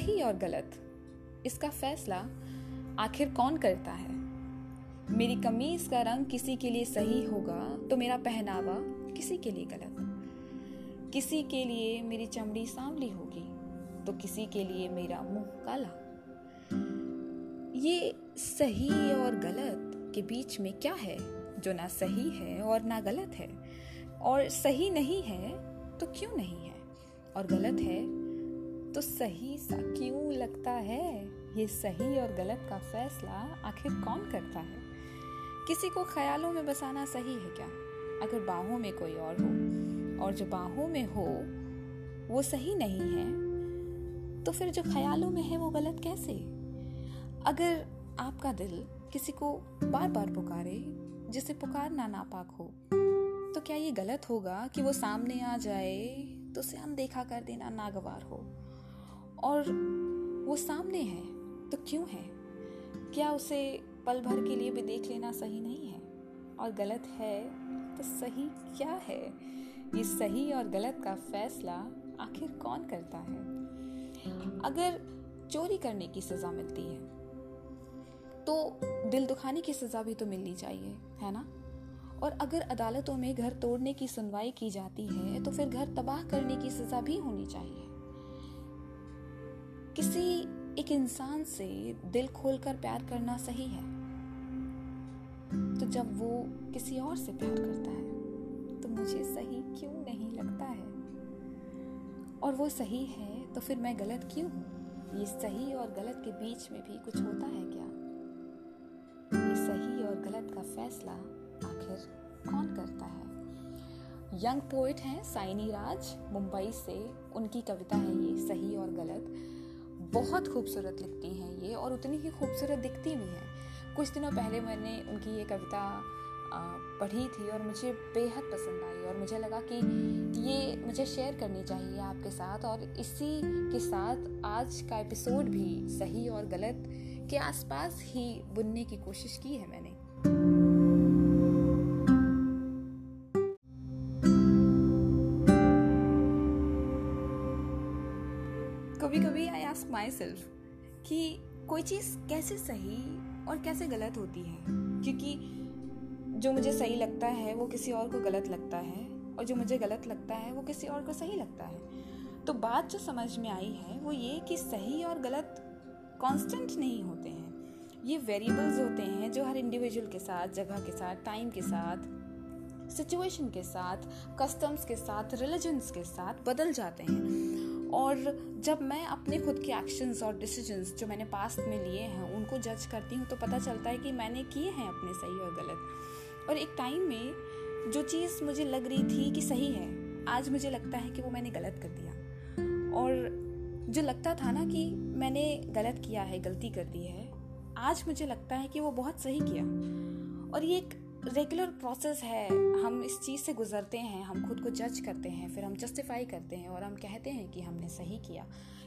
सही और गलत। इसका फैसला आखिर कौन करता है? मेरी कमीज का रंग किसी के लिए सही होगा तो मेरा पहनावा किसी के लिए गलत। किसी के लिए मेरी चमड़ी सांवली होगी तो किसी के लिए मेरा मुँह काला। ये सही और गलत के बीच में क्या है जो ना सही है और ना गलत है? और सही नहीं है तो क्यों नहीं है? और गलत है तो सही सा क्यों लगता है? ये सही और गलत का फैसला आखिर कौन करता है? किसी को ख्यालों में बसाना सही है क्या? अगर बाहों में कोई और हो, और जो बाहों में हो, वो सही नहीं है तो फिर जो ख्यालों में है वो गलत कैसे? अगर आपका दिल किसी को बार बार पुकारे, जिसे पुकारना नापाक हो तो क्या ये गलत होगा कि वो सामने आ जाए तो उसे अनदेखा कर देना नागवार हो? और वो सामने है तो क्यों है? क्या उसे पल भर के लिए भी देख लेना सही नहीं है? और गलत है तो सही क्या है? ये सही और गलत का फैसला आखिर कौन करता है? अगर चोरी करने की सजा मिलती है तो दिल दुखाने की सजा भी तो मिलनी चाहिए, है ना? और अगर अदालतों में घर तोड़ने की सुनवाई की जाती है तो फिर घर तबाह करने की सजा भी होनी चाहिए। किसी एक इंसान से दिल खोलकर प्यार करना सही है? तो जब वो किसी और से प्यार करता है तो मुझे सही क्यों नहीं लगता है? और वो सही है तो फिर मैं गलत क्यों हूँ? ये सही और गलत के बीच में भी कुछ होता है क्या? ये सही और गलत का फैसला आखिर कौन करता है? यंग पोइट हैं साइनी राज, मुंबई से। उनकी कविता है ये, सही और गलत। बहुत खूबसूरत लिखती हैं ये और उतनी ही खूबसूरत दिखती भी हैं। कुछ दिनों पहले मैंने उनकी ये कविता पढ़ी थी और मुझे बेहद पसंद आई और मुझे लगा कि ये मुझे शेयर करनी चाहिए आपके साथ और इसी के साथ आज का एपिसोड भी सही और गलत के आसपास ही बुनने की कोशिश की है मैंने। कभी कभी आई आस्क माई सेल्फ कि कोई चीज़ कैसे सही और कैसे गलत होती है? क्योंकि जो मुझे सही लगता है वो किसी और को गलत लगता है और जो मुझे गलत लगता है वो किसी और को सही लगता है। तो बात जो समझ में आई है वो ये कि सही और गलत कांस्टेंट नहीं होते हैं। ये वेरिएबल्स होते हैं जो हर इंडिविजुअल के साथ जगह के साथ टाइम के साथ सिचुएशन के साथ कस्टम्स के साथ रिलीजन्स के साथ बदल जाते हैं। और जब मैं अपने खुद के एक्शंस और डिसीजंस जो मैंने पास्ट में लिए हैं, उनको जज करती हूँ तो पता चलता है कि मैंने किए हैं अपने सही और गलत। और एक टाइम में जो चीज़ मुझे लग रही थी कि सही है, आज मुझे लगता है कि वो मैंने गलत कर दिया। और जो लगता था ना कि मैंने गलत किया है, गलती कर दी है, आज मुझे लगता है कि वो बहुत सही किया। और ये एक रेगुलर प्रोसेस है हम इस चीज़ से गुजरते हैं हम खुद को जज करते हैं फिर हम जस्टिफाई करते हैं और हम कहते हैं कि हमने सही किया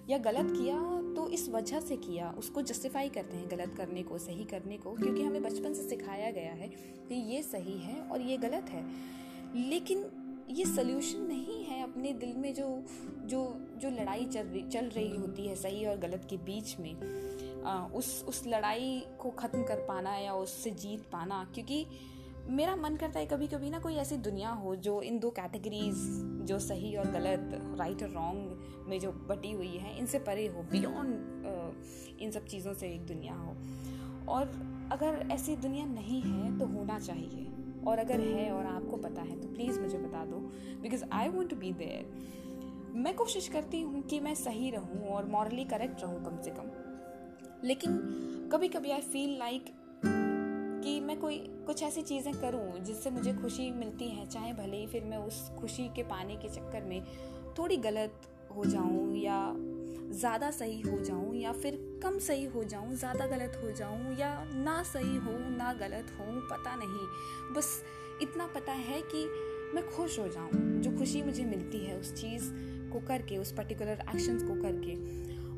या गलत किया तो इस वजह से किया उसको जस्टिफाई करते हैं गलत करने को सही करने को क्योंकि हमें बचपन से सिखाया गया है कि ये सही है और ये गलत है। लेकिन ये सल्यूशन नहीं है अपने दिल में जो जो जो लड़ाई चल रही चल रही होती है सही और गलत के बीच में आ, उस उस लड़ाई को ख़त्म कर पाना या उससे जीत पाना क्योंकि मेरा मन करता है कभी कभी ना कोई ऐसी दुनिया हो जो इन दो कैटेगरीज जो सही और गलत राइट और रॉन्ग में जो बटी हुई है, इनसे परे हो बियॉन्ड इन सब चीज़ों से एक दुनिया हो। और अगर ऐसी दुनिया नहीं है तो होना चाहिए। और अगर है और आपको पता है तो प्लीज़ मुझे बता दो because I want to be there मैं कोशिश करती हूँ कि मैं सही रहूँ और मॉरली करेक्ट रहूँ कम से कम। लेकिन कभी कभी आई फील लाइक कि मैं कोई, कुछ ऐसी चीज़ें करूँ जिससे मुझे खुशी मिलती है, चाहे भले ही फिर मैं उस खुशी के पाने के चक्कर में थोड़ी गलत हो जाऊँ या ज़्यादा सही हो जाऊँ या फिर कम सही हो जाऊँ, ज़्यादा गलत हो जाऊँ या ना सही हो, ना गलत हो, पता नहीं। बस इतना पता है कि मैं खुश हो जाऊँ, जो खुशी मुझे मिलती है उस चीज़ को करके, उस पर्टिकुलर एक्शंस को करके।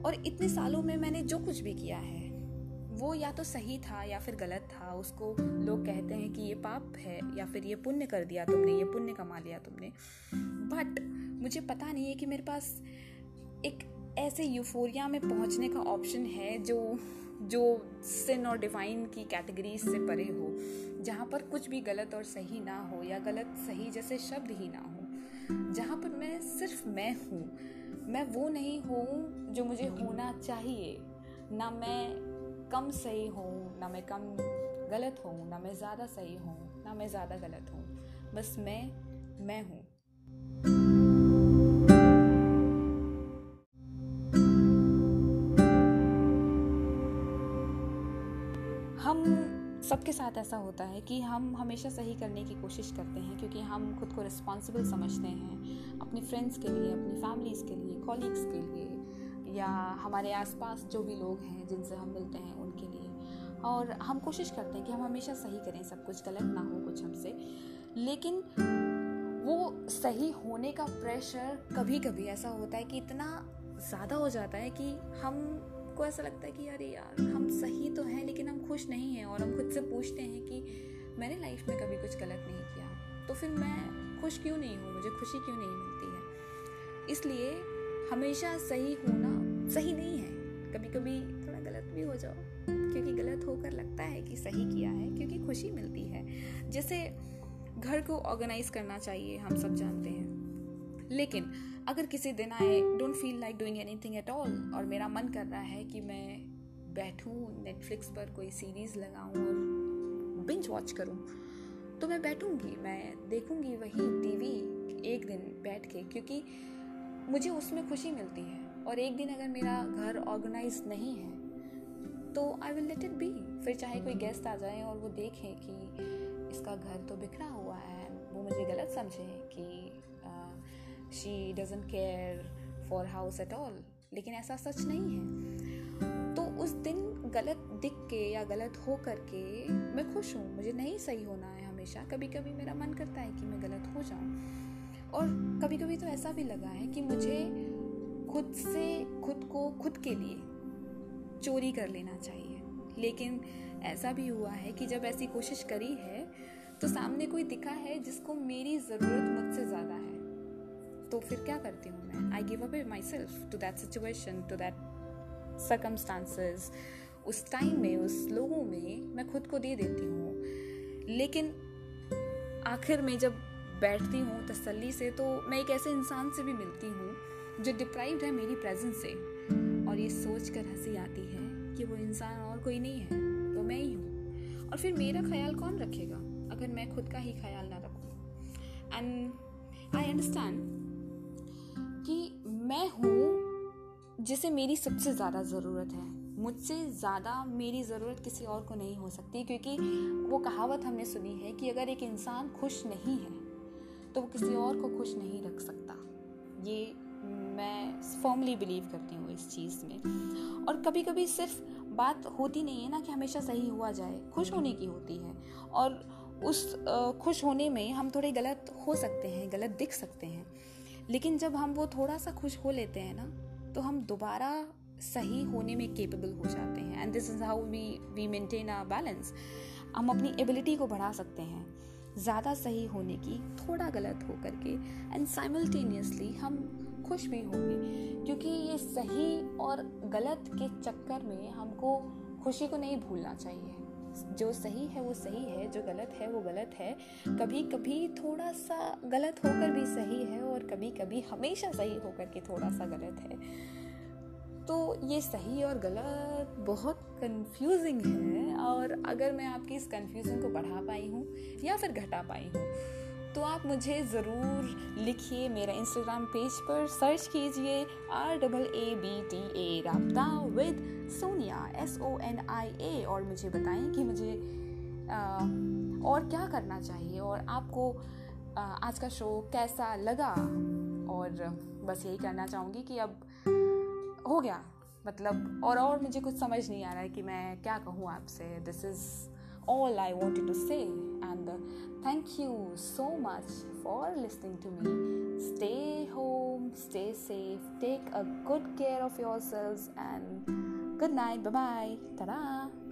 और इतने सालों में मैंने जो कुछ भी किया है, वो या तो सही था या फिर गलत उसको लोग कहते हैं कि ये पाप है या फिर ये पुण्य कर दिया तुमने, ये पुण्य कमा लिया तुमने। बट मुझे पता नहीं है कि मेरे पास एक ऐसे यूफोरिया में पहुँचने का ऑप्शन है जो जो सिन और डिवाइन की कैटेगरी से परे हो, जहाँ पर कुछ भी गलत और सही ना हो या गलत सही जैसे शब्द ही ना हो। जहाँ पर मैं सिर्फ़ मैं हूँ, मैं वो नहीं हूँ जो मुझे होना चाहिए। ना मैं कम सही हूँ, ना मैं कम गलत हूँ, ना मैं ज़्यादा सही हूँ, ना मैं ज़्यादा गलत हूँ, बस मैं मैं हूँ। हम सबके साथ ऐसा होता है कि हम हमेशा सही करने की कोशिश करते हैं, क्योंकि हम खुद को रिस्पॉन्सिबल समझते हैं, अपने फ्रेंड्स के लिए, अपनी फैमिलीज़ के लिए कॉलीग्स के लिए, या हमारे आसपास जो भी लोग हैं जिनसे हम मिलते हैं और हम कोशिश करते हैं कि हम हमेशा सही करें, सब कुछ गलत ना हो कुछ हमसे। लेकिन वो सही होने का प्रेशर कभी कभी ऐसा होता है कि इतना ज़्यादा हो जाता है कि हम को ऐसा लगता है कि अरे यार, हम सही तो हैं लेकिन हम खुश नहीं हैं और हम खुद से पूछते हैं कि मैंने लाइफ में कभी कुछ गलत नहीं किया। तो फिर मैं खुश क्यों नहीं हूँ? मुझे खुशी क्यों नहीं मिलती है? इसलिए हमेशा सही होना सही नहीं है। कभी कभी थोड़ा गलत भी हो जाओ। क्योंकि गलत होकर लगता है कि सही किया है, क्योंकि खुशी मिलती है। जैसे घर को ऑर्गेनाइज करना चाहिए, हम सब जानते हैं। लेकिन अगर किसी दिन I don't feel like doing anything at all और मेरा मन कर रहा है कि मैं बैठूं नेटफ्लिक्स पर कोई सीरीज़ लगाऊँ और बिंच वॉच करूँ तो मैं बैठूँगी, मैं देखूँगी वही टीवी एक दिन बैठ के, क्योंकि मुझे उसमें खुशी मिलती है। और एक दिन अगर मेरा घर ऑर्गेनाइज नहीं है तो I will let it be फिर चाहे कोई गेस्ट आ जाए और वो देखें कि इसका घर तो बिखरा हुआ है, वो मुझे गलत समझे कि she doesn't care for house at all लेकिन ऐसा सच नहीं है। तो उस दिन गलत दिख के या गलत हो करके मैं खुश हूँ। मुझे नहीं सही होना है हमेशा। कभी कभी मेरा मन करता है कि मैं गलत हो जाऊँ। और कभी कभी तो ऐसा भी लगा है कि मुझे खुद से, खुद को, खुद के लिए चोरी कर लेना चाहिए। लेकिन ऐसा भी हुआ है कि जब ऐसी कोशिश करी है तो सामने कोई दिखा है जिसको मेरी ज़रूरत मुझसे ज़्यादा है। तो फिर क्या करती हूँ मैं? I give away myself to that situation to that circumstances उस टाइम में, उस लोगों में मैं खुद को दे देती हूँ। लेकिन आखिर में जब बैठती हूँ तसल्ली से तो मैं एक ऐसे इंसान से भी मिलती हूँ जो डिप्राइव्ड है मेरी प्रेजेंस से। और ये सोच कर हँसी आती है कि वो इंसान और कोई नहीं है वो मैं ही हूँ। और फिर मेरा ख्याल कौन रखेगा अगर मैं खुद का ही ख्याल ना रखूँ? एंड आई अंडरस्टैंड कि मैं हूँ जिसे मेरी सबसे ज़्यादा ज़रूरत है। मुझसे ज़्यादा मेरी ज़रूरत किसी और को नहीं हो सकती, क्योंकि वो कहावत हमने सुनी है कि अगर एक इंसान खुश नहीं है तो वो किसी और को खुश नहीं रख सकता। ये मैं फॉर्मली बिलीव करती हूँ इस चीज़ में। और कभी कभी सिर्फ़ बात होती नहीं है ना कि हमेशा सही हुआ जाए, खुश होने की होती है। और उस खुश होने में हम थोड़े गलत हो सकते हैं, गलत दिख सकते हैं। लेकिन जब हम वो थोड़ा सा खुश हो लेते हैं ना तो हम दोबारा सही होने में केपेबल हो जाते हैं। And this is how we we maintain a balance हम अपनी एबिलिटी को बढ़ा सकते हैं। ज़्यादा सही होने की, थोड़ा गलत हो करके एंड साइमल्टेनियसली हम खुश भी होंगे। क्योंकि ये सही और गलत के चक्कर में हमको खुशी को नहीं भूलना चाहिए। जो सही है, वो सही है। जो गलत है, वो गलत है। कभी कभी थोड़ा सा गलत होकर भी सही है और कभी कभी हमेशा सही होकर के थोड़ा सा गलत है। तो ये सही और गलत बहुत कंफ्यूजिंग है और अगर मैं आपकी इस कंफ्यूजन को बढ़ा पाई हूँ या फिर घटा पाई हूँ तो आप मुझे ज़रूर लिखिए मेरा इंस्टाग्राम पेज पर सर्च कीजिए R double A B T A रबता with Sonia S O N I A और मुझे बताएँ कि मुझे आ, और क्या करना चाहिए और आपको आ, आज का शो कैसा लगा? और बस यही करना चाहूँगी कि अब हो गया मतलब और और मुझे कुछ समझ नहीं आ रहा है कि मैं क्या कहूँ आपसे। This is all I wanted to say. And uh, thank you so much for listening to me. Stay home, stay safe, take a good care of yourselves, and good night. Bye bye. Ta da!